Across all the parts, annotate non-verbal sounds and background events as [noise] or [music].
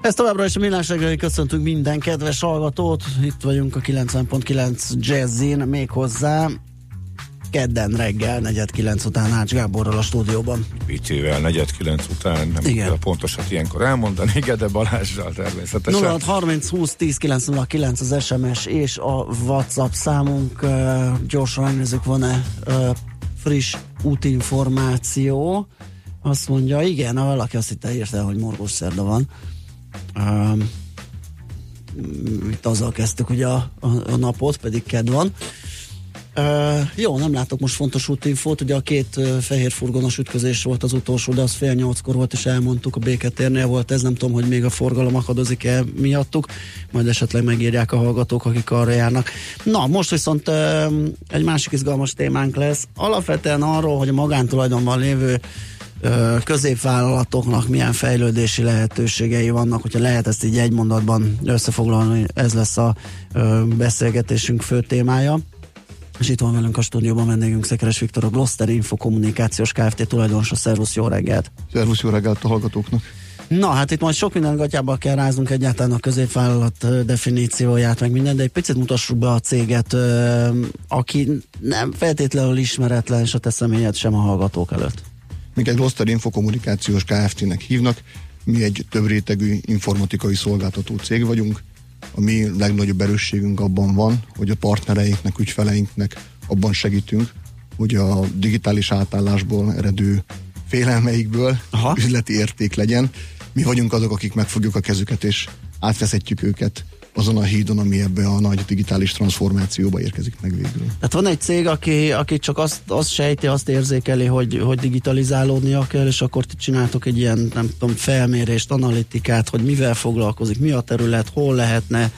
Ez továbbra is a Millás reggeli, köszöntünk minden kedves hallgatót. Itt vagyunk a 90.9 Jazzin, méghozzá kedden reggel, negyed kilenc után Ács Gáborral a stúdióban. Picével, negyed kilenc után, nem Igen. kell pontosat ilyenkor elmondani, [laughs] Gede Balázsral természetesen. 06 30 20 10 909 az SMS és a WhatsApp számunk. Uh, gyorsan megnézzük, van-e uh, friss útinformáció. Azt mondja, igen, ha valaki azt hitte írta, hogy morgós szerda van. Um, itt azzal kezdtük ugye a, a, a napot, pedig ked van. Uh, jó, nem látok most fontos útinfót, ugye a két uh, fehér furgonos ütközés volt az utolsó, de az fél nyolckor volt, és elmondtuk, a béketérnél volt ez, nem tudom, hogy még a forgalom akadozik-e miattuk, majd esetleg megírják a hallgatók, akik arra járnak. Na, most viszont uh, egy másik izgalmas témánk lesz, alapvetően arról, hogy a magántulajdonban lévő középvállalatoknak milyen fejlődési lehetőségei vannak, hogyha lehet ezt így egy mondatban összefoglalni, ez lesz a beszélgetésünk fő témája. És itt van velünk a stúdióban vendégünk Szekeres Viktor, a Gloster Info Kommunikációs Kft. tulajdonosa. Szervusz, jó reggelt! Szervusz, jó reggelt a hallgatóknak! Na, hát itt majd sok minden gatyába kell ráznunk egyáltalán a középvállalat definícióját, meg minden, de egy picit mutassuk be a céget, aki nem feltétlenül ismeretlen, és a te személyed sem a hallgatók előtt. Minket Gloster Infokommunikációs Kft-nek hívnak, mi egy több rétegű informatikai szolgáltató cég vagyunk. A mi legnagyobb erősségünk abban van, hogy a partnereinknek, ügyfeleinknek abban segítünk, hogy a digitális átállásból eredő félelmeikből Aha. üzleti érték legyen. Mi vagyunk azok, akik megfogjuk a kezüket és átvezetjük őket azon a hídon, ami ebbe a nagy digitális transformációba érkezik meg végül. Tehát van egy cég, aki, aki csak azt, azt sejti, azt érzékeli, hogy, hogy digitalizálódnia kell, és akkor ti csináltok egy ilyen, nem tudom, felmérést, analitikát, hogy mivel foglalkozik, mi a terület, hol lehetne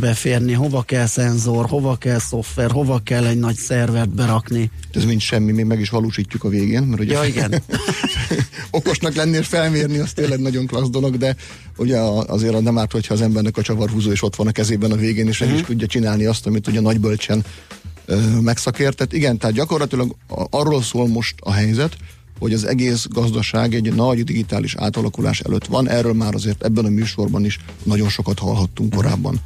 beférni, hova kell szenzor, hova kell szoftver, hova kell egy nagy szervert berakni. Ez mind semmi, még meg is valósítjuk a végén, mert ugye Ja, igen. [laughs] okosnak lennél felmérni, az tényleg nagyon klassz dolog, de ugye azért nem árt, hogyha az embernek a csavarhúzó is ott van a kezében a végén, és uh-huh. is tudja csinálni azt, amit ugye nagybölcsen ö, megszakértett. Igen, tehát gyakorlatilag arról szól most a helyzet, hogy az egész gazdaság egy nagy digitális átalakulás előtt van. Erről már azért ebben a műsorban is nagyon sokat hallhattunk korábban.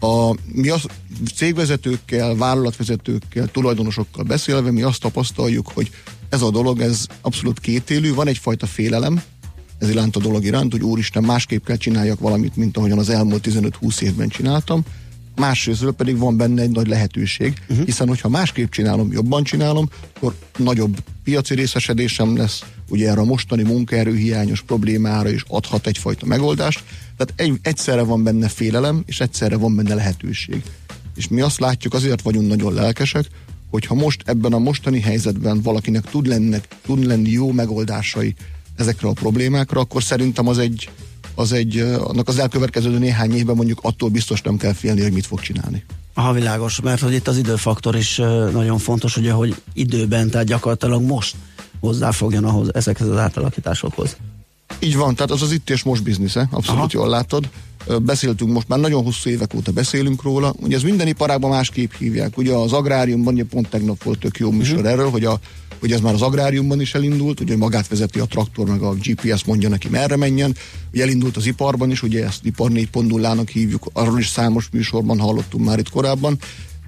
A, mi az cégvezetőkkel, vállalatvezetőkkel, tulajdonosokkal beszélve, mi azt tapasztaljuk, hogy ez a dolog, ez abszolút kétélű, van egyfajta félelem, ez iránt a dolog iránt, hogy úristen, másképp kell csináljak valamit, mint ahogyan az elmúlt 15-20 évben csináltam. Másrésztről pedig van benne egy nagy lehetőség, uh-huh. hiszen hogyha másképp csinálom, jobban csinálom, akkor nagyobb piaci részesedésem lesz, ugye erre a mostani munkaerőhiányos problémára is adhat egyfajta megoldást. Tehát egy, egyszerre van benne félelem, és egyszerre van benne lehetőség. És mi azt látjuk, azért vagyunk nagyon lelkesek, hogyha most ebben a mostani helyzetben valakinek tud, lennek, tud lenni jó megoldásai ezekre a problémákra, akkor szerintem az egy, az egy, annak az elkövetkező néhány évben mondjuk attól biztos nem kell félni, hogy mit fog csinálni. Aha, világos, mert hogy itt az időfaktor is nagyon fontos, ugye, hogy időben, tehát gyakorlatilag most hozzáfogjon ahhoz, ezekhez az átalakításokhoz. Így van, tehát az az itt és most biznisze, abszolút Aha. Jól látod. Beszéltünk most, már nagyon hosszú évek óta beszélünk róla. Ugye ez minden iparágban másképp hívják. Ugye az agráriumban, ugye pont tegnap volt tök jó műsor uh-huh. erről, hogy, a, hogy ez már az agráriumban is elindult, ugye magát vezeti a traktor, meg a GPS mondja neki merre menjen. Ugye elindult az iparban is, ugye ezt ipar 4.0-nak hívjuk, arról is számos műsorban hallottunk már itt korábban.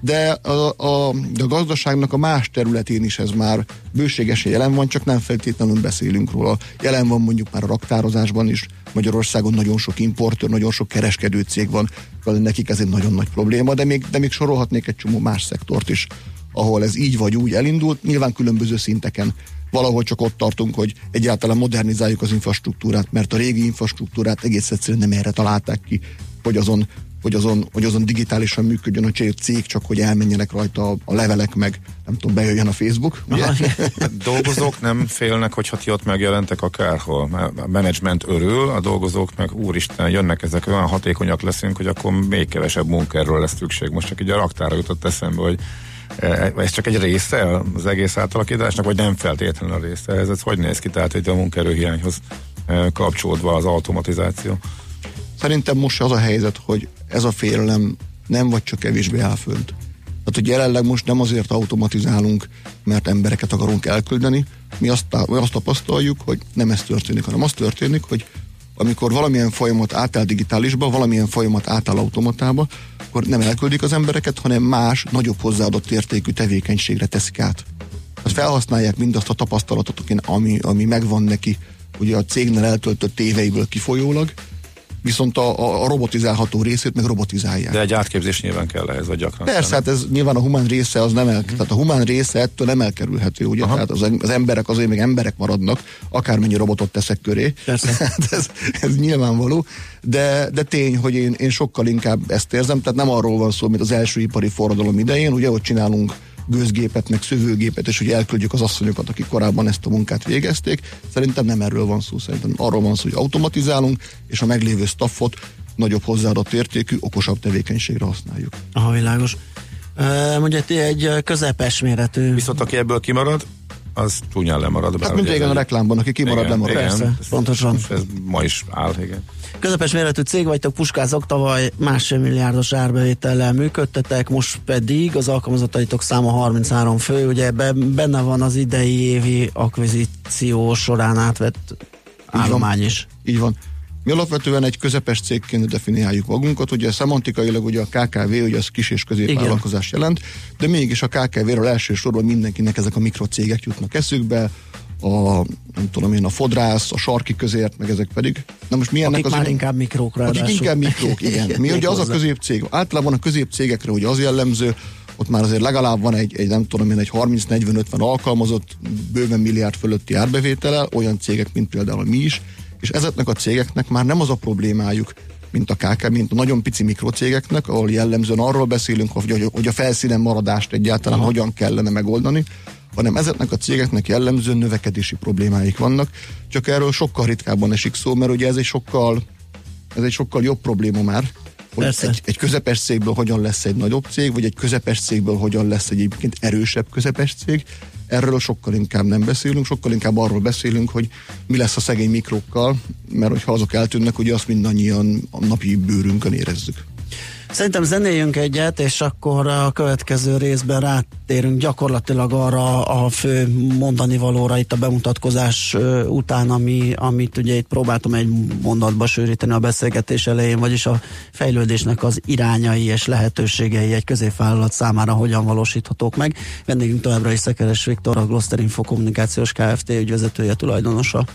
De a, a, de a gazdaságnak a más területén is ez már bőségesen jelen van, csak nem feltétlenül beszélünk róla. Jelen van mondjuk már a raktározásban is, Magyarországon nagyon sok importőr, nagyon sok kereskedő cég van, nekik ez egy nagyon nagy probléma, de még, de még sorolhatnék egy csomó más szektort is, ahol ez így vagy úgy elindult, nyilván különböző szinteken. Valahol csak ott tartunk, hogy egyáltalán modernizáljuk az infrastruktúrát, mert a régi infrastruktúrát egész egyszerűen nem erre találták ki, hogy azon hogy azon, hogy azon digitálisan működjön a cég, csak hogy elmenjenek rajta a levelek, meg nem tudom, bejöjjön a Facebook. Ugye? A [laughs] dolgozók nem félnek, hogyha ti ott megjelentek akárhol. A menedzsment örül, a dolgozók meg úristen, jönnek ezek, olyan hatékonyak leszünk, hogy akkor még kevesebb munkerről lesz szükség. Most csak így a raktára jutott eszembe, hogy ez csak egy része az egész átalakításnak, vagy nem feltétlenül a része? Ez, ez hogy néz ki? Tehát, hogy a munkerőhiányhoz e, kapcsolódva az automatizáció. Szerintem most az a helyzet, hogy ez a félelem nem vagy csak kevésbé áll fönt. Tehát, hogy jelenleg most nem azért automatizálunk, mert embereket akarunk elküldeni, mi azt, azt tapasztaljuk, hogy nem ez történik, hanem az történik, hogy amikor valamilyen folyamat átáll digitálisba, valamilyen folyamat átáll automatába, akkor nem elküldik az embereket, hanem más, nagyobb hozzáadott értékű tevékenységre teszik át. Hát felhasználják mindazt a tapasztalatot, ami, ami megvan neki, ugye a cégnél eltöltött éveiből kifolyólag, viszont a, a robotizálható részét meg robotizálják. De egy átképzés nyilván kell ehhez, vagy gyakran. Persze, hát ez nyilván a humán része az nem el, uh-huh. tehát a humán része ettől nem elkerülhető, ugye? Aha. Tehát az, az emberek azért még emberek maradnak, akármennyi robotot teszek köré. Persze. [laughs] Hát ez, ez nyilvánvaló, de, de tény, hogy én, én sokkal inkább ezt érzem, tehát nem arról van szó, mint az első ipari forradalom idején, ugye, hogy csinálunk gőzgépet, meg szövőgépet, és hogy elküldjük az asszonyokat, akik korábban ezt a munkát végezték. Szerintem nem erről van szó, szerintem arról van szó, hogy automatizálunk, és a meglévő staffot nagyobb hozzáadott értékű, okosabb tevékenységre használjuk. Aha, világos. Mondja, ti egy közepes méretű... Viszont aki ebből kimarad, az csúnyán lemarad. Hát mint régen a reklámban, aki kimarad, igen, lemarad. Igen, Persze, ez, pontosan. Ez ma is áll, igen. Közepes méretű cég vagytok, puskázok, tavaly másfél milliárdos árbevétellel működtetek, most pedig az alkalmazataitok száma 33 fő, ugye benne van az idei évi akvizíció során átvett állomány is. Így van. Mi alapvetően egy közepes cégként definiáljuk magunkat, ugye szemantikailag ugye a KKV, ugye az kis és középvállalkozás jelent, de mégis a KKV-ről elsősorban mindenkinek ezek a mikrocégek jutnak eszükbe, a, nem tudom én, a fodrász, a sarki közért, meg ezek pedig. Na most mi akik az már inkább mikrók Akik inkább mikrók, [laughs] igen. Mi ugye az a középcég, általában a középcégekre ugye az jellemző, ott már azért legalább van egy, egy nem tudom én, egy 30-40-50 alkalmazott, bőven milliárd fölötti árbevétele, olyan cégek, mint például mi is, és ezeknek a cégeknek már nem az a problémájuk, mint a KK, mint a nagyon pici mikrocégeknek, ahol jellemzően arról beszélünk, hogy, hogy a felszínen maradást egyáltalán uh-huh. hogyan kellene megoldani, hanem ezeknek a cégeknek jellemzően növekedési problémáik vannak, csak erről sokkal ritkábban esik szó, mert ugye ez egy sokkal, ez egy sokkal jobb probléma már, hogy egy, egy közepes cégből hogyan lesz egy nagyobb cég, vagy egy közepes cégből hogyan lesz egy egyébként erősebb közepes cég. Erről sokkal inkább nem beszélünk, sokkal inkább arról beszélünk, hogy mi lesz a szegény mikrokkal, mert hogyha azok eltűnnek, ugye azt mindannyian a napi bőrünkön érezzük. Szerintem zenéljünk egyet, és akkor a következő részben rátérünk gyakorlatilag arra a fő mondani valóra itt a bemutatkozás után, ami, amit ugye itt próbáltam egy mondatba sűríteni a beszélgetés elején, vagyis a fejlődésnek az irányai és lehetőségei egy középvállalat számára hogyan valósíthatók meg. Vendégünk továbbra is Szekeres Viktor, a Gloster Info Kommunikációs Kft. ügyvezetője, tulajdonosa.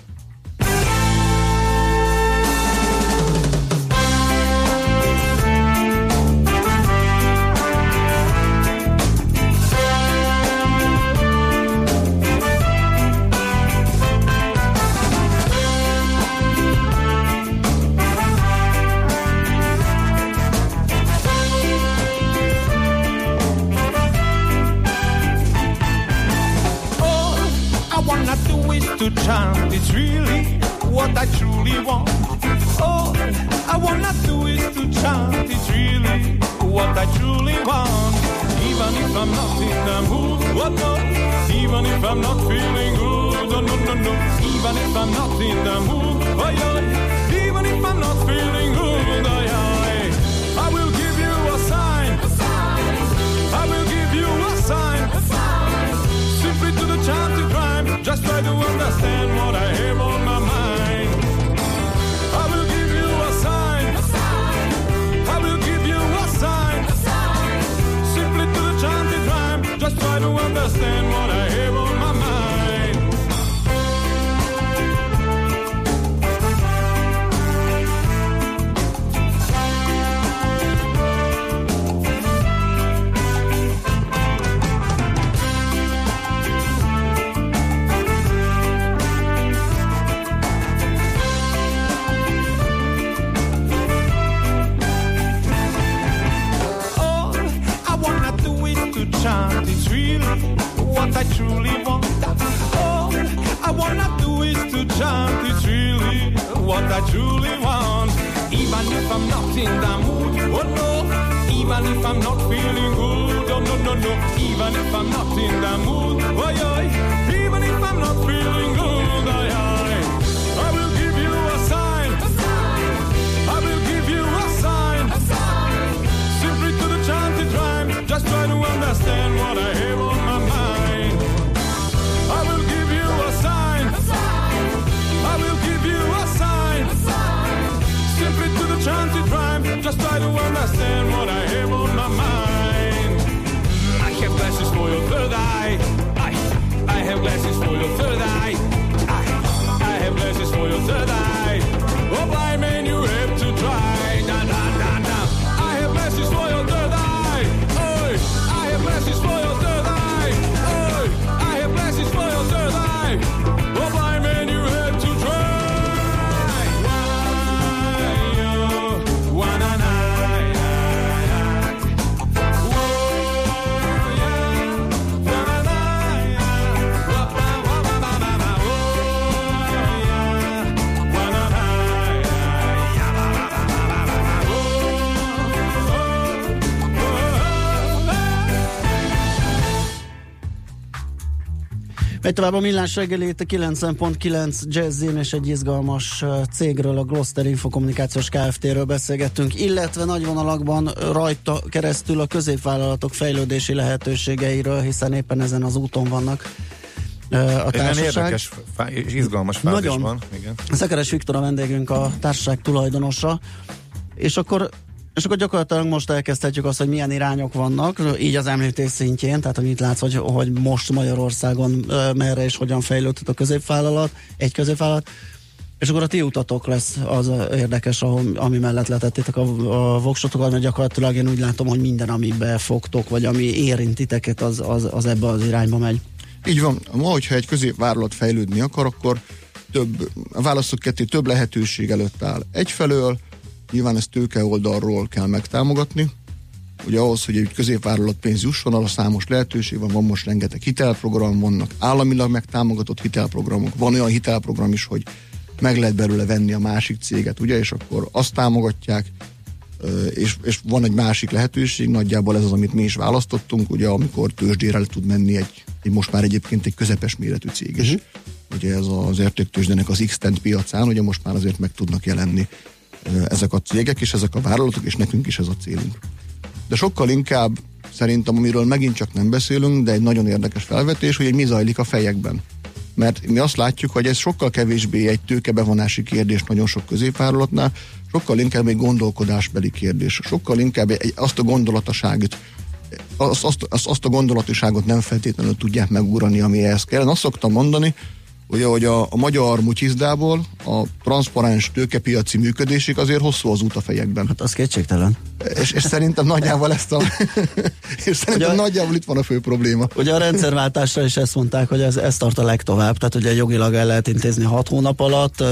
Megy tovább a millás reggelét, a 90.9 Jazzin és egy izgalmas cégről, a Gloster Infokommunikációs Kft-ről beszélgettünk, illetve nagy vonalakban rajta keresztül a középvállalatok fejlődési lehetőségeiről, hiszen éppen ezen az úton vannak a Egy társaság. érdekes fá- és izgalmas fázisban. Nagyon. Igen. Szekeres Viktor a vendégünk, a társaság tulajdonosa, és akkor és akkor gyakorlatilag most elkezdhetjük azt, hogy milyen irányok vannak, így az említés szintjén, tehát hogy mit látsz, hogy, hogy most Magyarországon merre és hogyan fejlődött a középvállalat, egy középvállalat, és akkor a ti utatok lesz az érdekes, ahol, ami mellett letettétek a, a voksotokat, mert gyakorlatilag én úgy látom, hogy minden, amiben fogtok, vagy ami érint titeket, az, az, az ebbe az irányba megy. Így van. Ma, hogyha egy középvállalat fejlődni akar, akkor több, a válaszok ketté több lehetőség előtt áll. Egyfelől nyilván ezt tőke oldalról kell megtámogatni, Ugye ahhoz, hogy egy középvállalat pénz jusson, arra számos lehetőség van, van most rengeteg hitelprogram, vannak államilag megtámogatott hitelprogramok, van olyan hitelprogram is, hogy meg lehet belőle venni a másik céget, ugye, és akkor azt támogatják, és, és van egy másik lehetőség, nagyjából ez az, amit mi is választottunk, ugye amikor tőzsdére tud menni egy, egy most már egyébként egy közepes méretű cég is. Uh-huh. Ugye ez az értéktőzsdének az x piacán, ugye most már azért meg tudnak jelenni ezek a cégek és ezek a vállalatok, és nekünk is ez a célunk. De sokkal inkább szerintem, amiről megint csak nem beszélünk, de egy nagyon érdekes felvetés, hogy mi zajlik a fejekben. Mert mi azt látjuk, hogy ez sokkal kevésbé egy tőkebevonási kérdés nagyon sok középvállalatnál, sokkal inkább egy gondolkodásbeli kérdés. Sokkal inkább egy, azt a gondolataságot, azt, azt, azt, azt a gondolatiságot nem feltétlenül tudják megúrani, ami ehhez kell. Én azt szoktam mondani, hogy ahogy a, a magyar mutyizdából a transzparens tőkepiaci működésig azért hosszú az út a fejekben. Hát az kétségtelen. És, és szerintem nagyjából ezt a... [laughs] és szerintem Ugye- nagyjából itt van a fő probléma. Ugye a rendszerváltásra is ezt mondták, hogy ez, ez tart a legtovább, tehát ugye jogilag el lehet intézni 6 hónap alatt,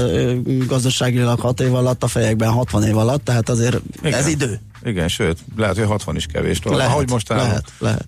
gazdaságilag 6 év alatt, a fejekben 60 év alatt, tehát azért Igen. ez idő. Igen, sőt, lehet, hogy 60 is kevés. Lehet, ahogy most lehet, lehet.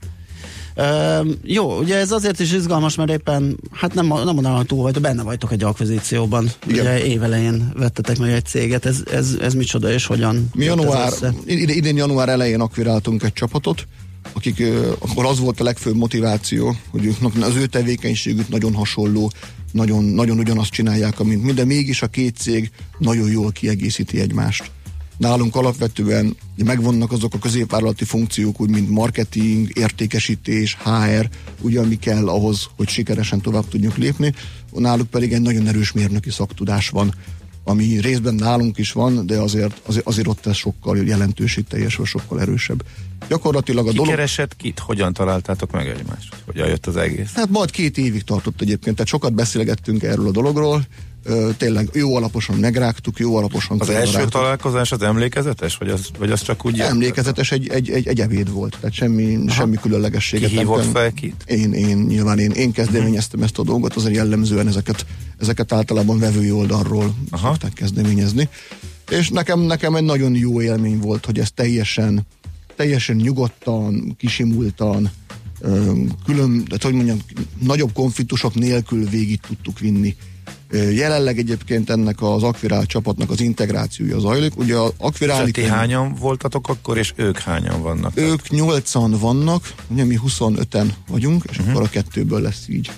Jó, ugye ez azért is izgalmas, mert éppen, hát nem, nem mondanám, hogy túl vagytok, benne vagytok egy akvizícióban. Igen. Ugye évelején vettetek meg egy céget, ez, ez, ez micsoda és hogyan Mi január, ide, idén január elején akviráltunk egy csapatot, akik, akkor az volt a legfőbb motiváció, hogy az ő tevékenységük nagyon hasonló, nagyon, nagyon ugyanazt csinálják, mint mi, de mégis a két cég nagyon jól kiegészíti egymást. Nálunk alapvetően megvannak azok a középvállalati funkciók, úgy mint marketing, értékesítés, HR, ugye ami kell ahhoz, hogy sikeresen tovább tudjunk lépni. Náluk pedig egy nagyon erős mérnöki szaktudás van, ami részben nálunk is van, de azért, azért, azért ott ez sokkal jelentőségteljes, vagy sokkal erősebb. Gyakorlatilag a Ki dolog... keresett kit? Hogyan találtátok meg egymást? Hogyan jött az egész? Hát majd két évig tartott egyébként, tehát sokat beszélgettünk erről a dologról, tényleg jó alaposan megrágtuk, jó alaposan Az első körberágtuk. találkozás az emlékezetes? Vagy az, vagy az csak úgy? Emlékezetes egy, egy, egy, egy ebéd volt, tehát semmi, semmi különlegességet Ki nem hívott tenni. fel kit? Én, én, nyilván én, én kezdeményeztem ezt a dolgot, azért jellemzően ezeket, ezeket általában vevői oldalról Aha. szokták kezdeményezni. És nekem, nekem egy nagyon jó élmény volt, hogy ez teljesen, teljesen nyugodtan, kisimultan, külön, de hogy mondjam, nagyobb konfliktusok nélkül végig tudtuk vinni. Jelenleg egyébként ennek az Akvirál csapatnak az integrációja zajlik. Ugye a Akvirál Ti hányan voltatok akkor, és ők hányan vannak? ők nyolcan vannak, ugye mi 25-en vagyunk, és uh-huh. akkor a kettőből lesz így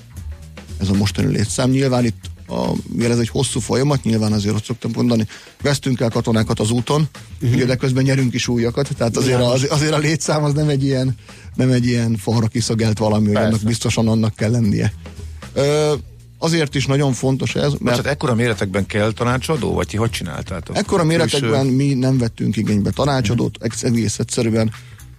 ez a mostani létszám. Nyilván itt, a, mivel ez egy hosszú folyamat, nyilván azért ott szoktam mondani, vesztünk el katonákat az úton, uh-huh. ugye, de közben nyerünk is újakat, tehát azért a, azért a létszám az nem egy ilyen, nem egy ilyen falra kiszagelt valami, hogy Persze. annak biztosan annak kell lennie. Ö, azért is nagyon fontos ez, Mert mert hát ekkora méretekben kell tanácsadó, vagy ti hogy csináltátok? Ekkora méretekben Külső- mi nem vettünk igénybe tanácsadót, ex- egész egyszerűen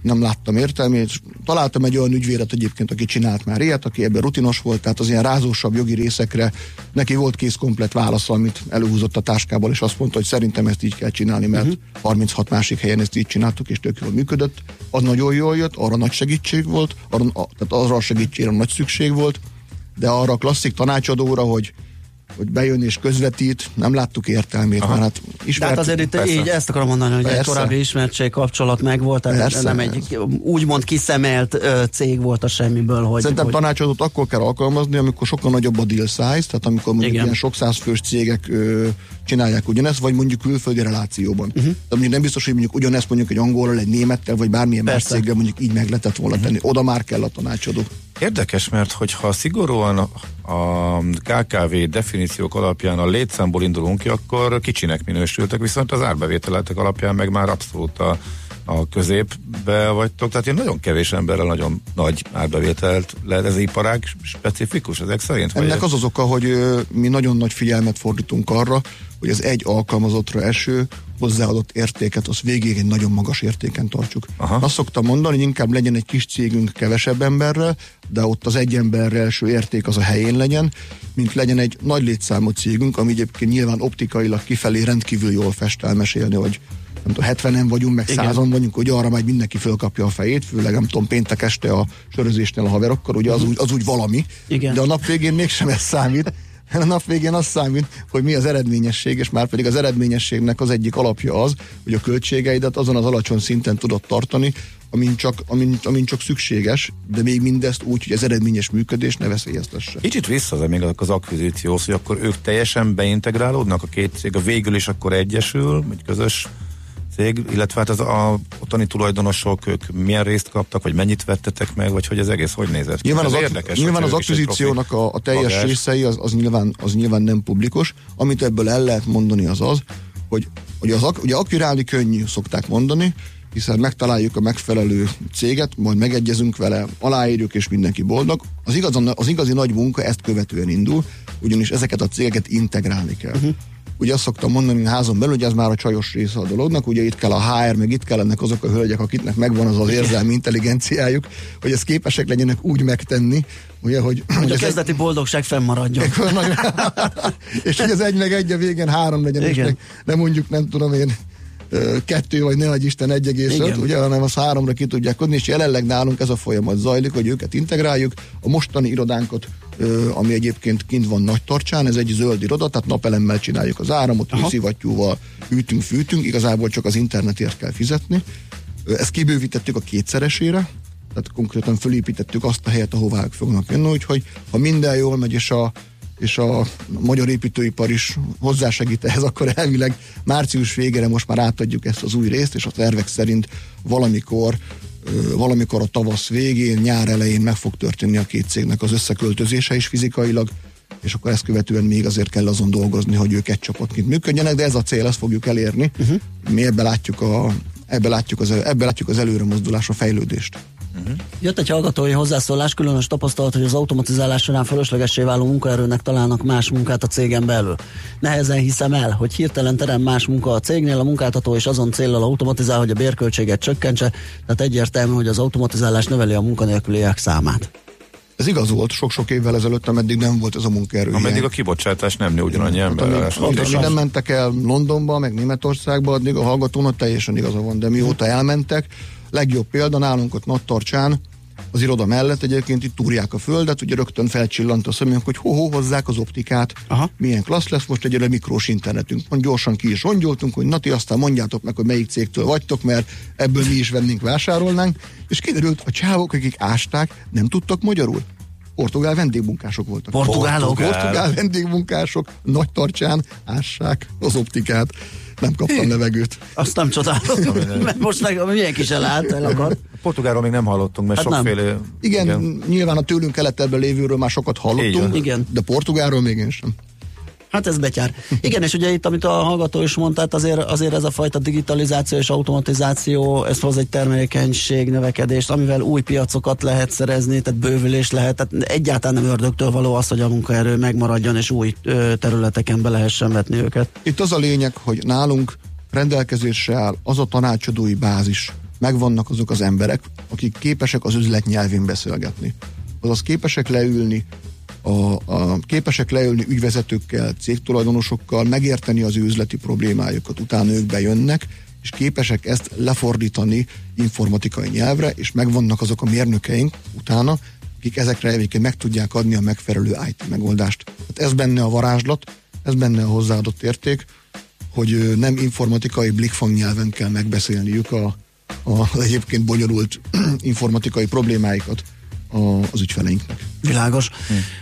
nem láttam értelmét. Találtam egy olyan ügyvédet egyébként, aki csinált már ilyet, aki ebben rutinos volt, tehát az ilyen rázósabb jogi részekre neki volt kész komplet válasz, amit előhúzott a táskából, és azt mondta, hogy szerintem ezt így kell csinálni, mert uh-huh. 36 másik helyen ezt így csináltuk, és tök jól működött. Az nagyon jól jött, arra nagy segítség volt, arra, tehát arra a segítségre nagy szükség volt, de arra a klasszik tanácsadóra, hogy hogy bejön és közvetít, nem láttuk értelmét, Aha. mert hát Tehát ismertük. azért itt persze. így ezt akarom mondani, hogy egy Persze. korábbi ismertség kapcsolat megvolt, tehát Persze. nem egy úgymond kiszemelt ö, cég volt a semmiből, hogy, Szerintem hogy tanácsadót akkor kell alkalmazni, amikor sokkal nagyobb a deal size, tehát amikor mondjuk Igen. ilyen sok százfős cégek ö, csinálják ugyanezt, vagy mondjuk külföldi relációban. Uh-huh. Tehát mondjuk nem biztos, hogy mondjuk ugyanezt mondjuk egy angolral, egy némettel, vagy bármilyen más Persze. céggel mondjuk így meg lehetett volna tenni. Oda már kell a tanácsadó. Érdekes, mert hogyha szigorúan a, KKV definíciók alapján a létszámból indulunk ki, akkor kicsinek minősültek, viszont az árbevételetek alapján meg már abszolút a, a középbe vagytok, tehát én nagyon kevés emberrel nagyon nagy árbevételt lehet, ez iparág specifikus ezek szerint? Vagy Ennek ez- az az oka, hogy mi nagyon nagy figyelmet fordítunk arra, hogy az egy alkalmazottra eső hozzáadott értéket, az végig egy nagyon magas értéken tartsuk. Aha. Azt szoktam mondani, hogy inkább legyen egy kis cégünk kevesebb emberrel, de ott az egy emberre első érték az a helyén legyen, mint legyen egy nagy létszámú cégünk, ami egyébként nyilván optikailag kifelé rendkívül jól fest elmesélni, hogy nem tudom, 70-en vagyunk, meg Igen. százan vagyunk, hogy arra majd mindenki fölkapja a fejét, főleg nem tudom, péntek este a sörözésnél a haverokkal, ugye az úgy, az úgy valami, Igen. de a nap végén mégsem ez számít, [laughs] a nap végén az számít, hogy mi az eredményesség, és már pedig az eredményességnek az egyik alapja az, hogy a költségeidet azon az alacsony szinten tudod tartani, amin csak, amin, amin csak szükséges, de még mindezt úgy, hogy az eredményes működés ne veszélyeztesse. Kicsit vissza még az akvizícióhoz, hogy akkor ők teljesen beintegrálódnak, a két cég, a végül is akkor egyesül, egy közös cég, illetve hát az a ottani tulajdonosok, ők milyen részt kaptak, vagy mennyit vettetek meg, vagy hogy az egész hogy nézett ki? Nyilván az, Ez ak- érdekes, nyilván az akvizíciónak a, a teljes bagázs. részei az, az, nyilván, az nyilván nem publikus. Amit ebből el lehet mondani az az, hogy, hogy az, ugye akvirálni könnyű, szokták mondani, hiszen megtaláljuk a megfelelő céget, majd megegyezünk vele, aláírjuk, és mindenki boldog. Az, igazan, az igazi nagy munka ezt követően indul, ugyanis ezeket a cégeket integrálni kell. Uh-huh. Ugye azt szoktam mondani házon belül, hogy ez már a csajos része a dolognak, ugye itt kell a HR, meg itt kellenek azok a hölgyek, akiknek megvan az az érzelmi intelligenciájuk, hogy ezt képesek legyenek úgy megtenni, ugye, hogy, hogy a ez egy- kezdeti boldogság fennmaradjon. [laughs] és hogy az egy meg egy a végén három legyen, és Igen. meg nem mondjuk, nem tudom én, kettő, vagy ne adj Isten 1,5, Igen. ugye, hanem az háromra ki tudják kodni, és jelenleg nálunk ez a folyamat zajlik, hogy őket integráljuk. A mostani irodánkat, ami egyébként kint van nagy tartsán, ez egy zöld iroda, tehát napelemmel csináljuk az áramot, hőszivattyúval hűtünk, fűtünk, igazából csak az internetért kell fizetni. Ezt kibővítettük a kétszeresére, tehát konkrétan fölépítettük azt a helyet, ahová ők fognak jönni, úgyhogy ha minden jól megy, és a, és a magyar építőipar is hozzásegít ehhez, akkor elvileg március végére most már átadjuk ezt az új részt, és a tervek szerint valamikor valamikor a tavasz végén, nyár elején meg fog történni a két cégnek az összeköltözése is fizikailag, és akkor ezt követően még azért kell azon dolgozni, hogy ők egy csapatként működjenek, de ez a cél, ezt fogjuk elérni. Uh-huh. Mi ebbe látjuk, a, ebbe, látjuk az, ebbe látjuk az előre mozdulás, a fejlődést. Jött egy hallgatói hozzászólás, különös tapasztalat, hogy az automatizálás során fölöslegessé váló munkaerőnek találnak más munkát a cégen belül. Nehezen hiszem el, hogy hirtelen terem más munka a cégnél, a munkáltató és azon céllal automatizál, hogy a bérköltséget csökkentse, tehát egyértelmű, hogy az automatizálás növeli a munkanélküliek számát. Ez igaz volt sok-sok évvel ezelőtt, ameddig nem volt ez a munkaerő. Ameddig a kibocsátás nem nő ugyanannyi Hát, ember. amíg, amíg nem mentek el Londonba, meg Németországba, addig a hallgatónak teljesen igaza van, de mióta elmentek, legjobb példa nálunk ott Nattarcsán, az iroda mellett egyébként itt túrják a földet, ugye rögtön felcsillant a szemünk, hogy ho hozzák az optikát, Aha. milyen klassz lesz most egyre mikrós internetünk. Mond gyorsan ki is rongyoltunk, hogy Nati, aztán mondjátok meg, hogy melyik cégtől vagytok, mert ebből mi is vennénk, vásárolnánk, és kiderült, a csávok, akik ásták, nem tudtak magyarul. Portugál vendégmunkások voltak. Portugálok? Portugál vendégmunkások nagy tartsán ássák az optikát. Nem kaptam levegőt. Azt nem csodálom, mert most meg milyen kis elállt, elakadt. Portugálról még nem hallottunk, mert Hát nem. sokféle... Igen, igen, nyilván a tőlünk keletebben lévőről már sokat hallottunk. Igen. de portugálról még én sem. Hát ez betyár. Igen, és ugye itt, amit a hallgató is mondta, hát azért, azért ez a fajta digitalizáció és automatizáció, ez hoz egy termelékenység növekedést, amivel új piacokat lehet szerezni, tehát bővülés lehet, tehát egyáltalán nem ördögtől való az, hogy a munkaerő megmaradjon és új ö, területeken be lehessen vetni őket. Itt az a lényeg, hogy nálunk rendelkezésre áll az a tanácsadói bázis, megvannak azok az emberek, akik képesek az üzlet nyelvén beszélgetni. Azaz képesek leülni, a, a, képesek leülni ügyvezetőkkel, cégtulajdonosokkal, megérteni az ő üzleti problémájukat, utána ők bejönnek, és képesek ezt lefordítani informatikai nyelvre, és megvannak azok a mérnökeink utána, akik ezekre egyébként meg tudják adni a megfelelő IT megoldást. Hát ez benne a varázslat, ez benne a hozzáadott érték, hogy nem informatikai blikfang nyelven kell megbeszélniük a, a, egyébként bonyolult [clears throat] informatikai problémáikat a, az ügyfeleinknek. Világos.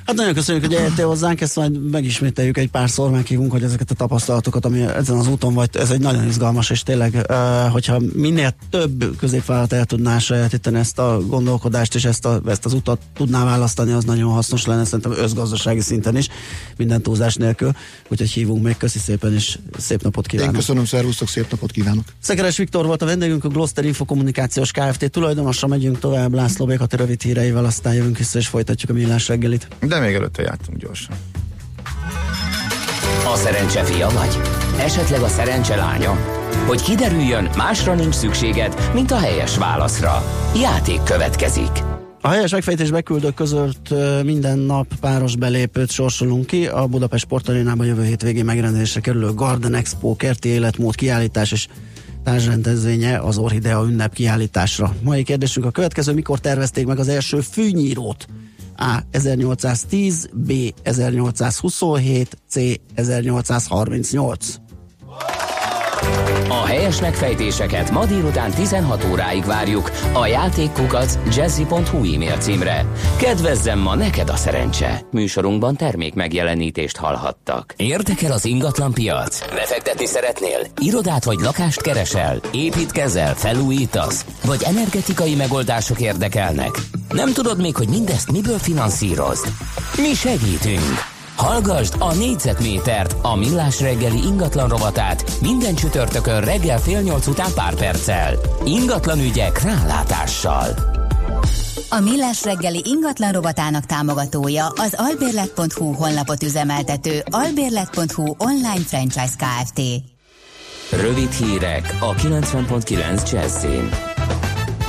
Hát nagyon köszönjük, hogy eljöttél hozzánk, ezt majd megismételjük egy párszor, meghívunk, hogy ezeket a tapasztalatokat, ami ezen az úton vagy, ez egy nagyon izgalmas, és tényleg, hogyha minél több középvállalat el tudná sajátítani ezt a gondolkodást, és ezt, a, ezt az utat tudná választani, az nagyon hasznos lenne, szerintem összgazdasági szinten is, minden túlzás nélkül. Úgyhogy hívunk még, köszi szépen, és szép napot Én kívánok. köszönöm, szervusztok, szép napot kívánok! Szekeres Viktor volt a vendégünk, a Gloster Infokommunikációs Kft. tulajdonosra megyünk tovább László Békati rövid híreivel, aztán jövünk vissza és folytatjuk a millás reggelit. De még előtte jártunk gyorsan. A szerencse fia vagy? Esetleg a szerencse lánya? Hogy kiderüljön, másra nincs szükséged, mint a helyes válaszra. Játék következik. A helyes megfejtés beküldők között minden nap páros belépőt sorsolunk ki. A Budapest Sportarénában jövő hétvégén megrendezésre kerülő Garden Expo kerti életmód kiállítás és társrendezvénye az Orhidea ünnep kiállításra. Mai kérdésünk a következő, mikor tervezték meg az első fűnyírót? A. 1810, B. 1827, C. 1838. A helyes megfejtéseket ma délután 16 óráig várjuk a játékkukac jazzy.hu e-mail címre. Kedvezzem ma neked a szerencse! Műsorunkban termék megjelenítést hallhattak. Érdekel az ingatlan piac? Befektetni szeretnél? Irodát vagy lakást keresel? Építkezel? Felújítasz? Vagy energetikai megoldások érdekelnek? Nem tudod még, hogy mindezt miből finanszírozd? Mi segítünk! Hallgasd a négyzetmétert, a millás reggeli ingatlan rovatát minden csütörtökön reggel fél nyolc után pár perccel. Ingatlan ügyek rálátással. A Millás reggeli ingatlan rovatának támogatója az albérlet.hu honlapot üzemeltető albérlet.hu online franchise Kft. Rövid hírek a 90.9 Jazzin.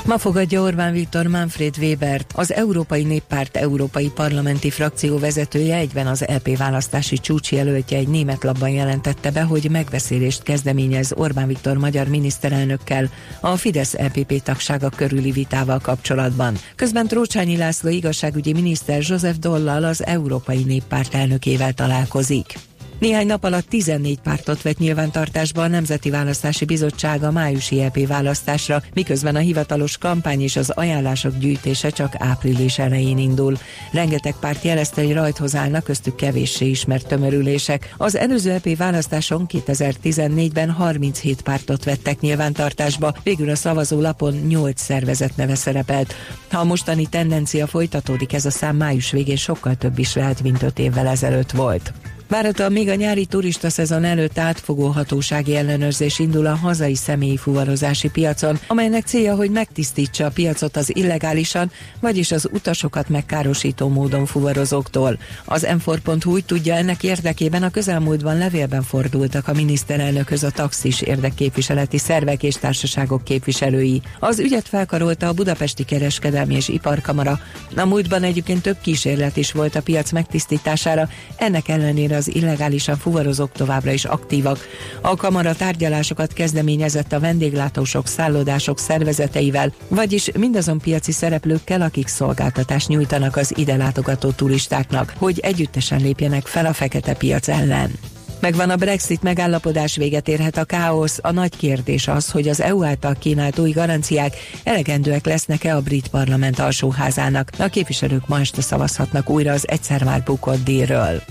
Ma fogadja Orbán Viktor Manfred Webert, az Európai Néppárt Európai Parlamenti Frakció vezetője egyben az EP választási csúcsjelöltje egy német labban jelentette be, hogy megbeszélést kezdeményez Orbán Viktor magyar miniszterelnökkel a Fidesz EPP tagsága körüli vitával kapcsolatban. Közben Trócsányi László igazságügyi miniszter József Dollal az Európai Néppárt elnökével találkozik. Néhány nap alatt 14 pártot vett nyilvántartásba a Nemzeti Választási Bizottság a májusi EP választásra, miközben a hivatalos kampány és az ajánlások gyűjtése csak április elején indul. Rengeteg párt jelezte, hogy rajthoz állnak köztük kevéssé ismert tömörülések. Az előző EP választáson 2014-ben 37 pártot vettek nyilvántartásba, végül a szavazólapon 8 szervezet neve szerepelt. Ha a mostani tendencia folytatódik, ez a szám május végén sokkal több is lehet, mint 5 évvel ezelőtt volt. Várhatóan még a nyári turista szezon előtt átfogó hatósági ellenőrzés indul a hazai személyi fuvarozási piacon, amelynek célja, hogy megtisztítsa a piacot az illegálisan, vagyis az utasokat megkárosító módon fuvarozóktól. Az m úgy tudja, ennek érdekében a közelmúltban levélben fordultak a miniszterelnökhöz a taxis érdekképviseleti szervek és társaságok képviselői. Az ügyet felkarolta a Budapesti Kereskedelmi és Iparkamara. A múltban egyébként több kísérlet is volt a piac megtisztítására, ennek ellenére az illegálisan fuvarozók továbbra is aktívak. A kamara tárgyalásokat kezdeményezett a vendéglátósok, szállodások szervezeteivel, vagyis mindazon piaci szereplőkkel, akik szolgáltatást nyújtanak az ide látogató turistáknak, hogy együttesen lépjenek fel a fekete piac ellen. Megvan a Brexit megállapodás, véget érhet a káosz. A nagy kérdés az, hogy az EU által kínált új garanciák elegendőek lesznek-e a brit parlament alsóházának. A képviselők ma este szavazhatnak újra az egyszer már bukott díjról.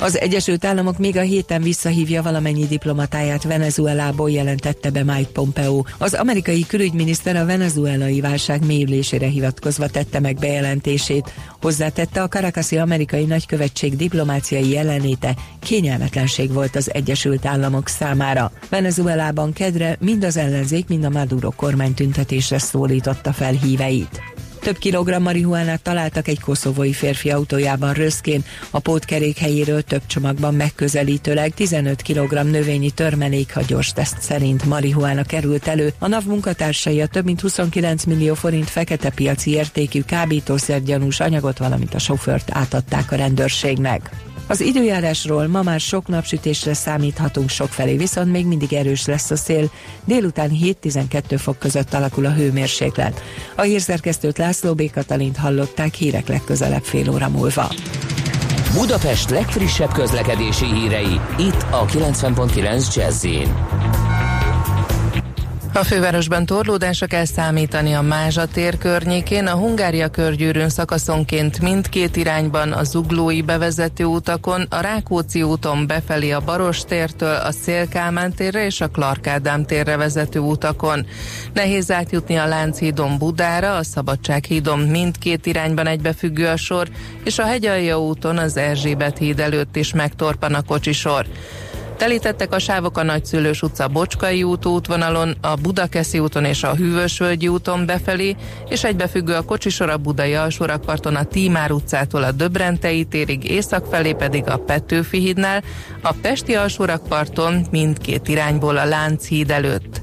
Az Egyesült Államok még a héten visszahívja valamennyi diplomatáját Venezuelából, jelentette be Mike Pompeo. Az amerikai külügyminiszter a venezuelai válság mélyülésére hivatkozva tette meg bejelentését. Hozzátette a Caracasi amerikai nagykövetség diplomáciai jelenléte kényelmetlenség volt az Egyesült Államok számára. Venezuelában kedre mind az ellenzék, mind a Maduro kormány tüntetésre szólította fel híveit. Több kilogramm marihuánát találtak egy koszovói férfi autójában Röszkén. A pótkerék helyéről több csomagban megközelítőleg 15 kg növényi törmelék, ha gyors teszt szerint marihuána került elő. A NAV munkatársai a több mint 29 millió forint fekete piaci értékű kábítószergyanús anyagot, valamint a sofőrt átadták a rendőrségnek. Az időjárásról ma már sok napsütésre számíthatunk sokfelé, viszont még mindig erős lesz a szél. Délután 7-12 fok között alakul a hőmérséklet. A hírszerkesztőt László B. Katalint hallották hírek legközelebb fél óra múlva. Budapest legfrissebb közlekedési hírei, itt a 90.9 jazz a fővárosban torlódásra kell számítani a Mázsa tér környékén, a Hungária körgyűrűn szakaszonként mindkét irányban a Zuglói bevezető utakon, a Rákóczi úton befelé a Baros tértől a Szélkámán térre és a Clark Ádám térre vezető utakon. Nehéz átjutni a Lánchídon Budára, a Szabadsághídon mindkét irányban egybefüggő a sor, és a Hegyalja úton az Erzsébet híd előtt is megtorpan a kocsisor. Telítettek a sávok a Nagyszülős utca Bocskai út útvonalon, a Budakeszi úton és a Hűvösvölgyi úton befelé, és egybefüggő a kocsisor a Budai alsórakparton a Tímár utcától a Döbrentei térig, észak felé pedig a Petőfi hídnál, a Pesti alsórakparton mindkét irányból a Lánchíd előtt.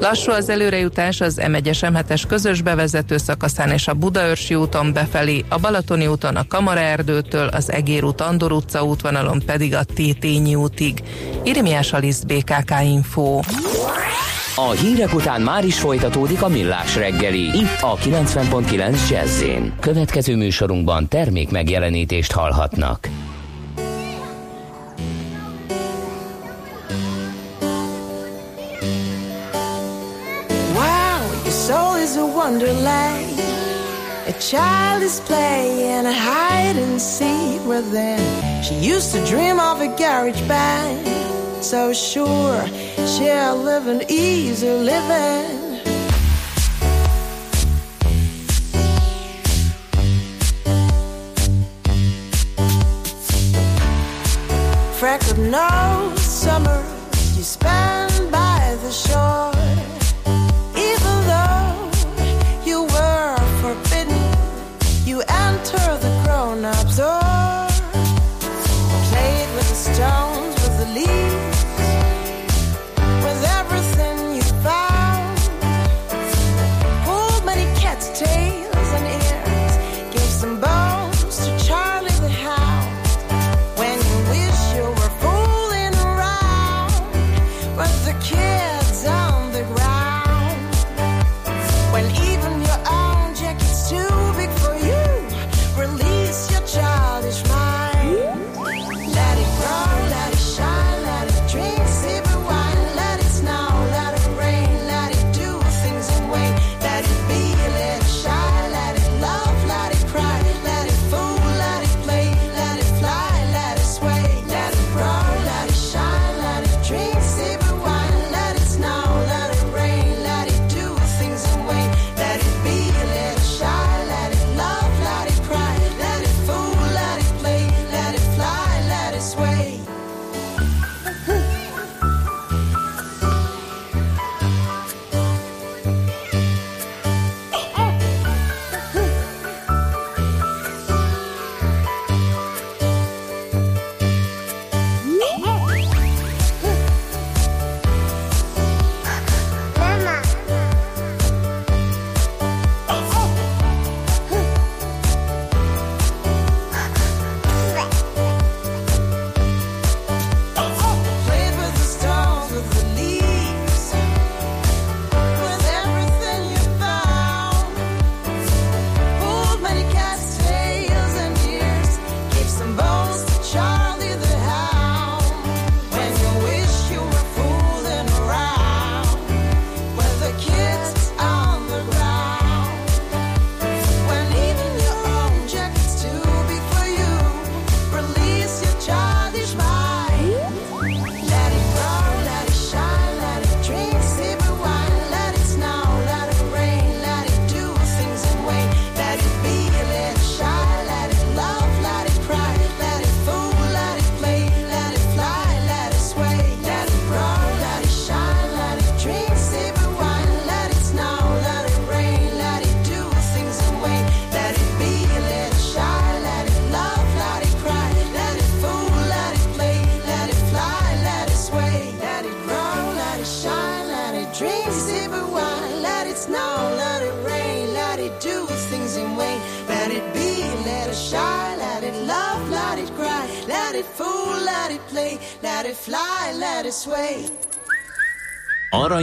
Lassú az előrejutás az M1-es M7-es közös bevezető szakaszán és a Budaörsi úton befelé, a Balatoni úton a Kamara erdőtől, az Egér út Andor utca útvonalon pedig a Tétényi útig. Irimiás Alisz BKK Info. A hírek után már is folytatódik a millás reggeli, itt a 90.9 jazz Következő műsorunkban termék megjelenítést hallhatnak. Wow, your soul is a wonderland. A child is playing a hide and seek with them. She used to dream of a garage band so sure. Share living, easy living.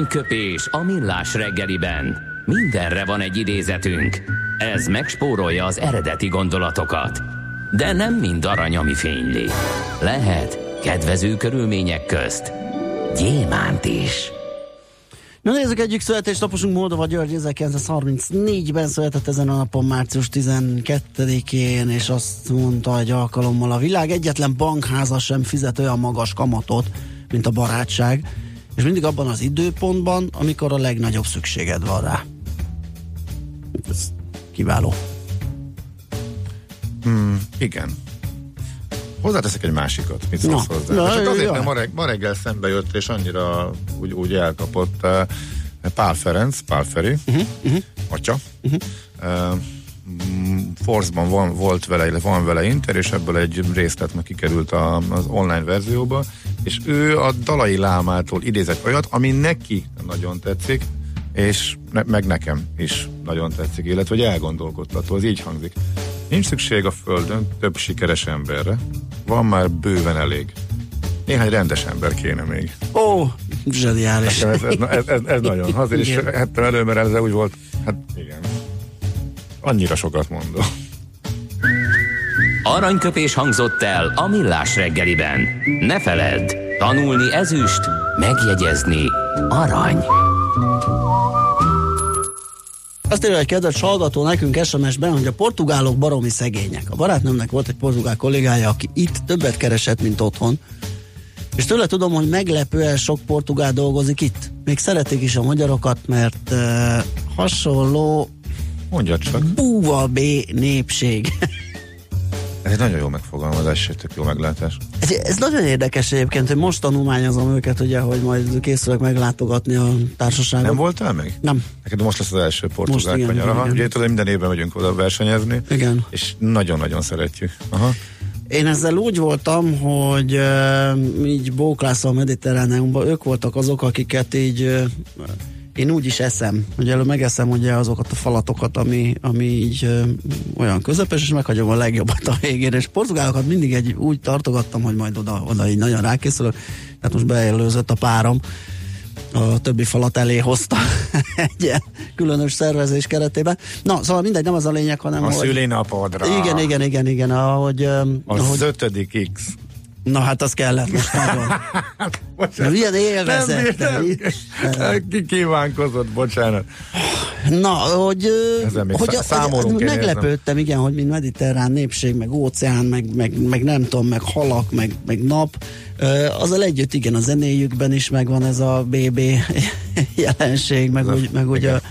Aranyköpés a millás reggeliben. Mindenre van egy idézetünk. Ez megspórolja az eredeti gondolatokat. De nem mind arany, ami fényli. Lehet kedvező körülmények közt gyémánt is. Na nézzük egyik születésnaposunk Moldova György 1934-ben született ezen a napon március 12-én, és azt mondta egy alkalommal a világ egyetlen bankháza sem fizet olyan magas kamatot, mint a barátság, és mindig abban az időpontban, amikor a legnagyobb szükséged van rá. Ez kiváló. Hmm, igen. Hozzáteszek egy másikat, mit szólsz Na, hozzá. na, csak azért, jaj. mert ma, reg, ma reggel szembe jött, és annyira úgy, úgy elkapott uh, Pál Ferenc, Pál Feri, uh-huh, uh-huh. atya. Uh-huh. Uh, mm, Force-ban van, volt vele, van vele inter, és ebből egy részlet meg kikerült a, az online verzióba, és ő a Dalai Lámától idézett olyat, ami neki nagyon tetszik, és ne, meg nekem is nagyon tetszik, illetve hogy elgondolkodtató, az így hangzik. Nincs szükség a Földön több sikeres emberre, van már bőven elég. Néhány rendes ember kéne még. Ó, zseniális. Ez, ez, ez, ez, ez nagyon. Azért is hettem elő, mert ez úgy volt, hát igen. Annyira sokat mondom. Aranyköpés hangzott el a millás reggeliben. Ne feledd, tanulni ezüst, megjegyezni arany. Azt írja egy kedves hallgató nekünk SMS-ben, hogy a portugálok baromi szegények. A barátnőmnek volt egy portugál kollégája, aki itt többet keresett, mint otthon. És tőle tudom, hogy meglepően sok portugál dolgozik itt. Még szeretik is a magyarokat, mert uh, hasonló Mondja csak. búvalbé népség. [laughs] Ez egy nagyon jó megfogalmazás, egy tök jó meglátás. Ez, ez nagyon érdekes egyébként, hogy most tanulmányozom őket, ugye, hogy majd készülök meglátogatni a társaságot. Nem voltál meg? Nem. Neked most lesz az első portugál kanyar. Aha. Ugye tudod, minden évben megyünk oda versenyezni. Igen. És nagyon-nagyon szeretjük. Aha. Én ezzel úgy voltam, hogy uh, így bóklászom a mediterráneumban, ők voltak azok, akiket így uh, én úgy is eszem, hogy előbb megeszem ugye azokat a falatokat, ami, ami így uh, olyan közepes, és meghagyom a legjobbat a végére, és portugálokat mindig egy úgy tartogattam, hogy majd oda, oda így nagyon rákészülök, tehát most bejelölzött a párom, a többi falat elé hozta [laughs] egy ilyen különös szervezés keretében. Na, szóval mindegy, nem az a lényeg, hanem A hogy... szülinapodra. Igen, igen, igen, igen, ahogy... Az ahogy ötödik X. Na hát az kellett most [laughs] nagyon. Na, milyen élvezet. Nem, nem, kívánkozott, bocsánat. Na, hogy, hogy szá- számolunk, meglepődtem, igen, hogy mint mediterrán népség, meg óceán, meg, meg, meg nem tudom, meg halak, meg, meg nap. Azzal együtt, igen, a zenéjükben is megvan ez a BB [laughs] jelenség, meg, úgy, meg úgy a,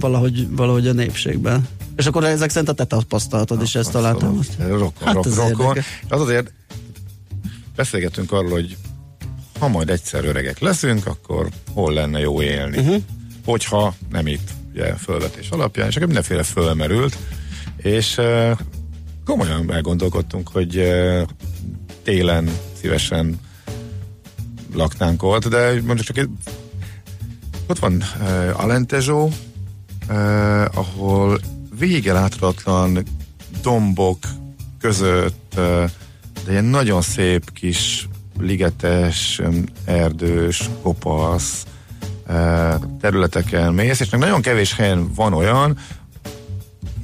valahogy, valahogy a népségben. És akkor ezek szerint a te tapasztalatod is ezt találtam. Rokon, Hát rokon. érdekes. Az azért beszélgetünk arról, hogy ha majd egyszer öregek leszünk, akkor hol lenne jó élni. Uh-huh. Hogyha nem itt, ugye fölvetés alapján, akkor mindenféle fölmerült, és uh, komolyan elgondolkodtunk, hogy uh, télen szívesen laknánk ott, de mondjuk csak egy, ott van uh, Alentejo, uh, ahol vége láthatatlan dombok között, uh, de ilyen nagyon szép kis ligetes, erdős, kopasz területeken mész, és nagyon kevés helyen van olyan,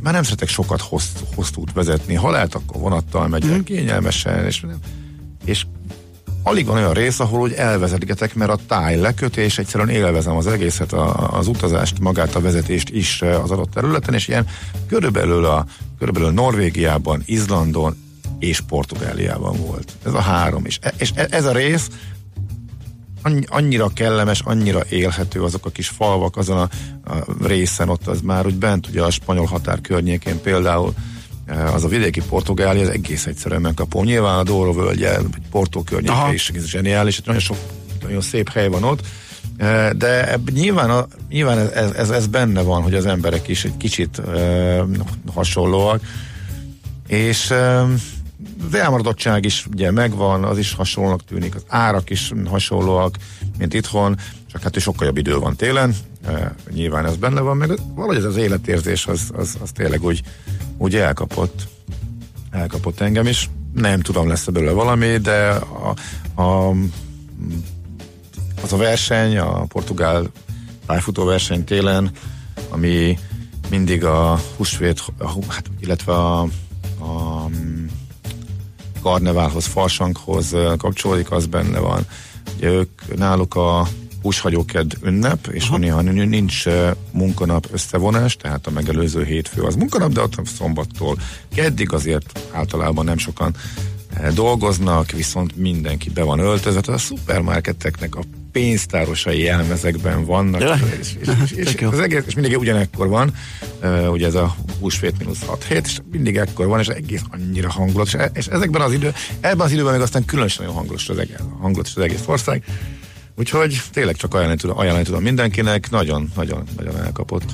már nem szeretek sokat hosszú, hosszú út vezetni. Ha lehet, akkor vonattal megyek mm. kényelmesen, és, és alig van olyan rész, ahol úgy elvezetgetek, mert a táj leköt, és egyszerűen élvezem az egészet, a, az utazást, magát a vezetést is az adott területen, és ilyen körülbelül, a, körülbelül Norvégiában, Izlandon és Portugáliában volt. Ez a három. És, és ez a rész annyi- annyira kellemes, annyira élhető azok a kis falvak azon a, a részen, ott az már úgy bent ugye a spanyol határ környékén például eh, az a vidéki Portugália, az egész egyszerűen megkapó. Nyilván a Douro völgye, vagy Porto környéke Aha. is ez zseniális, nagyon sok, nagyon szép hely van ott, de ebb, nyilván, a, nyilván ez, ez, ez benne van, hogy az emberek is egy kicsit uh, hasonlóak, és uh, az elmaradottság is ugye megvan, az is hasonlónak tűnik, az árak is hasonlóak, mint itthon, csak hát is sokkal jobb idő van télen, e, nyilván ez benne van, meg valahogy ez az életérzés az, az, az tényleg úgy, úgy elkapott, elkapott engem is. nem tudom, lesz belőle valami, de a, a, az a verseny, a portugál pályafutó verseny télen, ami mindig a húsvét, a, hát, illetve a karneválhoz, farsanghoz kapcsolódik, az benne van. Ugye ők náluk a húshagyóked ünnep, és néha nincs munkanap összevonás, tehát a megelőző hétfő az munkanap, de ott szombattól keddig azért általában nem sokan dolgoznak, viszont mindenki be van öltözve, a szupermarketeknek a pénztárosai jelmezekben vannak, Ja. és, és, és, és, jó. az egész, és mindig ugyanekkor van, uh, ugye ez a húsvét mínusz 6 hét, és mindig ekkor van, és egész annyira hangulatos, és, és ezekben az idő, ebben az időben meg aztán különösen nagyon hangulatos az egész, hangulatos az egész ország, úgyhogy tényleg csak ajánlani tudom, ajánlani tudom mindenkinek, nagyon, nagyon, nagyon elkapott.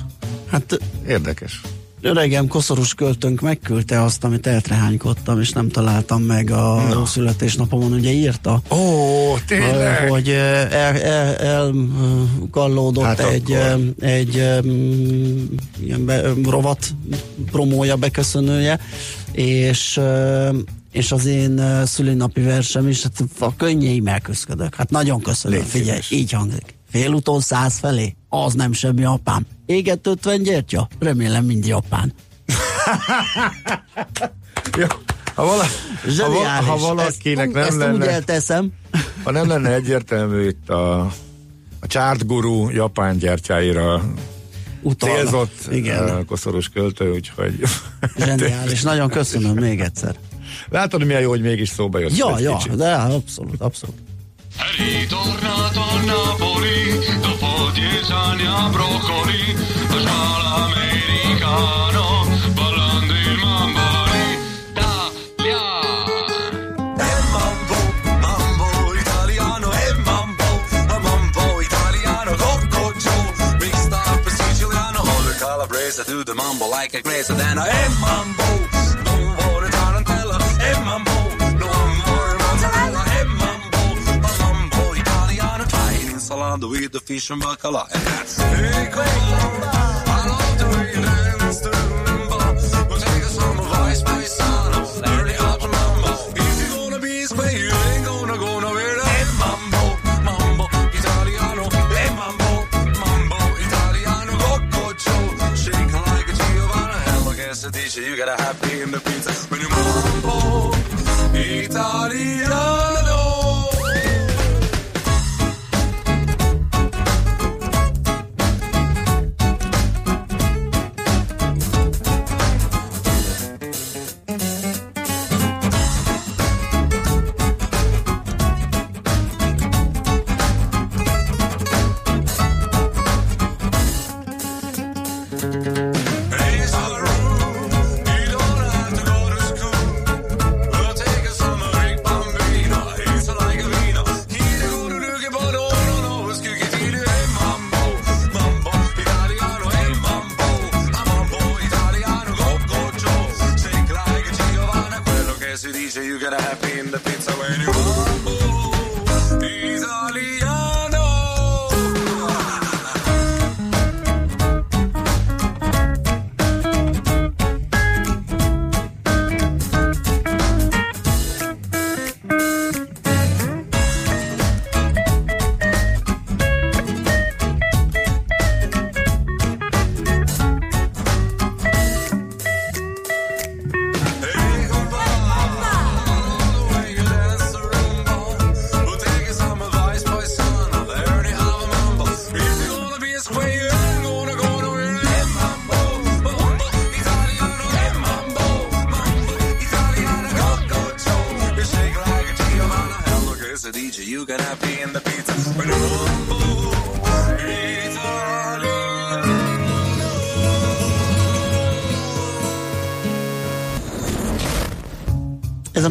Hát Érdekes. Öregem koszorús költőnk megküldte azt, amit eltrehánykodtam, és nem találtam meg a no. születésnapomon, ugye írta. Ó, tényleg? hogy eh, el, el, elkallódott Hát egy, eh, egy eh, mm, ilyen be, rovat promója, beköszönője, és és az én szülinapi versem is, hát a könnyeimmel köszködök. Hát nagyon köszönöm, Légy figyelj, így hangzik. Félúton száz felé, az nem semmi apám. Éget 50 gyertya? Remélem mind japán. [laughs] Ja, ha, vala, ha, Zseniális. ha valakinek ezt, nem ezt lenne... úgy elteszem. Ha nem lenne egyértelmű itt a, a Chart Guru japán gyertyáira Utalna. célzott Igen. uh, koszorús költő, úgyhogy [laughs] Zseniális, nagyon köszönöm még egyszer. látod milyen jó, hogy mégis szóba jött Ja, ja, kicsit. de abszolút, abszolút. Ritornato a Napoli dopo dieci anni a broccoli, a scuola americano, ballando il mamboli. Italiano. E mambo, mambo italiano, e mambo, mambo italiano, Coco Joe, mixed up Siciliano, hold the calabrese, do mambo like a crazy, then e mambo, no more tarantella, e mambo, fine insalata with the fish and bacala, and that's hey. I love the way you but take us son, early up to if you're gonna be you ain't gonna go? Nowhere, italiano, italiano, shake like a Giovanna, hell against the dish, you gotta happy in the pizza, when you mambo italiano.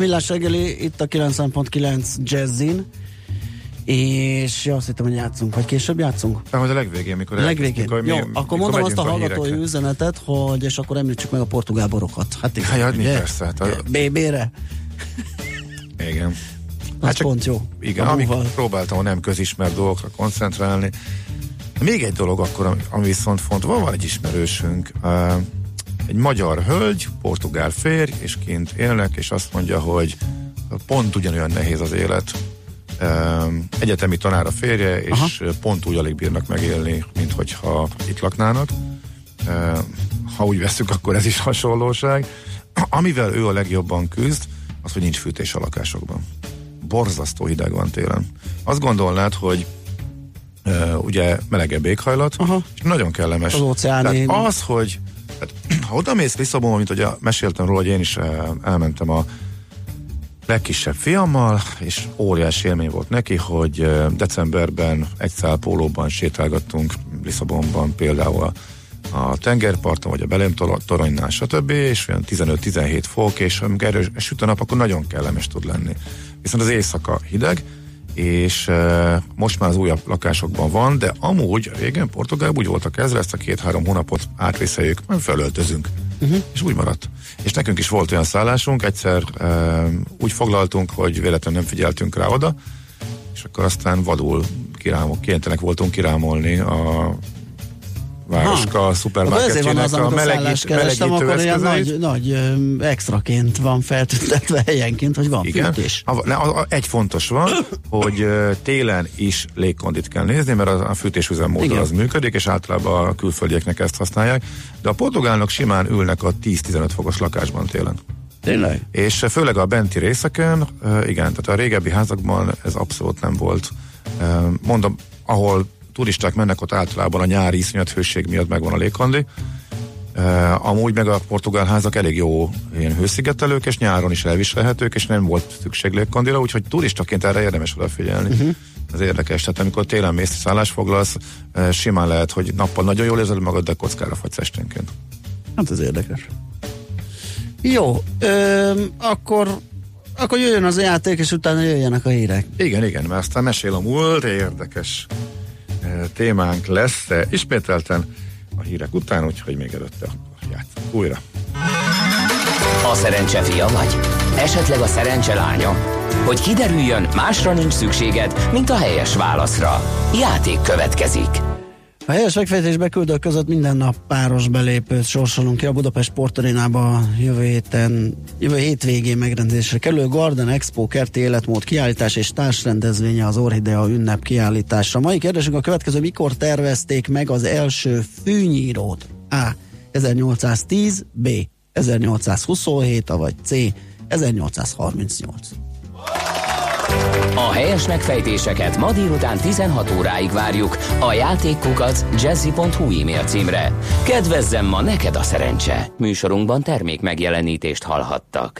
Millás reggeli, itt a 90.9 Jazzin, és ja, azt hittem, hogy játszunk, vagy később játszunk? Nem, hogy a legvégén, mikor A legvégén. hogy Jó, mi- akkor mikor mondom azt a hallgatói üzenetet, hogy és akkor említsük meg a portugál borokat. Hát igen, Hát, ja, mi ugye? persze, hát a- BB-re? Igen. Az pont jó. Igen, amikor próbáltam a nem közismert dolgokra koncentrálni. Még egy dolog akkor, ami- viszont fontos, van, van egy ismerősünk, egy magyar hölgy, portugál férj, és kint élnek, és azt mondja, hogy pont ugyanolyan nehéz az élet. Um, Egyetemi tanár a férje, és Aha. pont úgy alig bírnak megélni, mint hogyha itt laknának. Um, Ha úgy veszük, akkor ez is hasonlóság. Amivel ő a legjobban küzd, az, hogy nincs fűtés a lakásokban. Borzasztó hideg van télen. Azt gondolnád, hogy uh, ugye melegebb éghajlat, Aha. és nagyon kellemes. Az óceáni- Tehát az, hogy [clears throat] ha oda mész Lisszabonba, mint ugye meséltem róla, hogy én is uh, elmentem a legkisebb fiammal, és óriási élmény volt neki, hogy uh, decemberben egy szál pólóban sétálgattunk Lisszabonban például a, tengerparton, vagy a Belém toronynál, stb. és olyan 15-17 fok, és amikor erős süt a nap, akkor nagyon kellemes tud lenni. Viszont az éjszaka hideg, és uh, most már az újabb lakásokban van, de amúgy régen Portugálban úgy voltak ezre, ezt a két-három hónapot átvészeljük, majd felöltözünk. Uh-huh. És úgy maradt. És nekünk is volt olyan szállásunk, egyszer uh, úgy foglaltunk, hogy véletlenül nem figyeltünk rá oda, és akkor aztán vadul kirámol, kénytelenek voltunk kirámolni a városka ezért van szupermarketjének az, a melegít, melegítő akkor eszközeit. nagy, nagy extraként van feltüntetve [laughs] helyenként, hogy van Igen. fűtés. Ha, ne, a, a, egy fontos van, hogy télen is légkondit kell nézni, mert a, a fűtésüzemmódon Igen. az működik, és általában a külföldieknek ezt használják, de a portugálnak simán ülnek a 10-15 fokos lakásban télen. Tényleg? És főleg a benti részeken, igen, tehát a régebbi házakban ez abszolút nem volt. Mondom, ahol turisták mennek, ott általában a nyári iszonyat hőség miatt megvan a légkondi. Uh, amúgy meg a portugál házak elég jó ilyen hőszigetelők, és nyáron is elviselhetők, és nem volt szükség légkondira, úgyhogy turistaként erre érdemes odafigyelni. Uh-huh. Ez érdekes, tehát amikor télen mész szállás foglalsz, uh, simán lehet, hogy nappal nagyon jól érzed magad, de kockára fagysz esténként. Hát ez érdekes. Jó, ö, akkor, akkor jöjjön az játék, és utána jöjjenek a hírek. Igen, igen, mert aztán mesél a múlt, érdekes témánk lesz, de ismételten a hírek után, úgyhogy még előtte játszunk újra. A szerencse fia vagy? Esetleg a szerencse lánya? Hogy kiderüljön, másra nincs szükséged, mint a helyes válaszra. Játék következik. A helyes megfejtés beküldők között minden nap páros belépőt sorsolunk ki a Budapest Sportarénába jövő héten, jövő hétvégén megrendezésre kerülő Garden Expo kerti életmód kiállítás és társrendezvénye az Orhidea ünnep kiállításra. Mai kérdésünk a következő, mikor tervezték meg az első fűnyírót? A. 1810, B. 1827, vagy C. 1838. A helyes megfejtéseket ma délután 16 óráig várjuk a játékkukac jazzy.hu e-mail címre. Kedvezzem ma neked a szerencse! Műsorunkban termék megjelenítést hallhattak.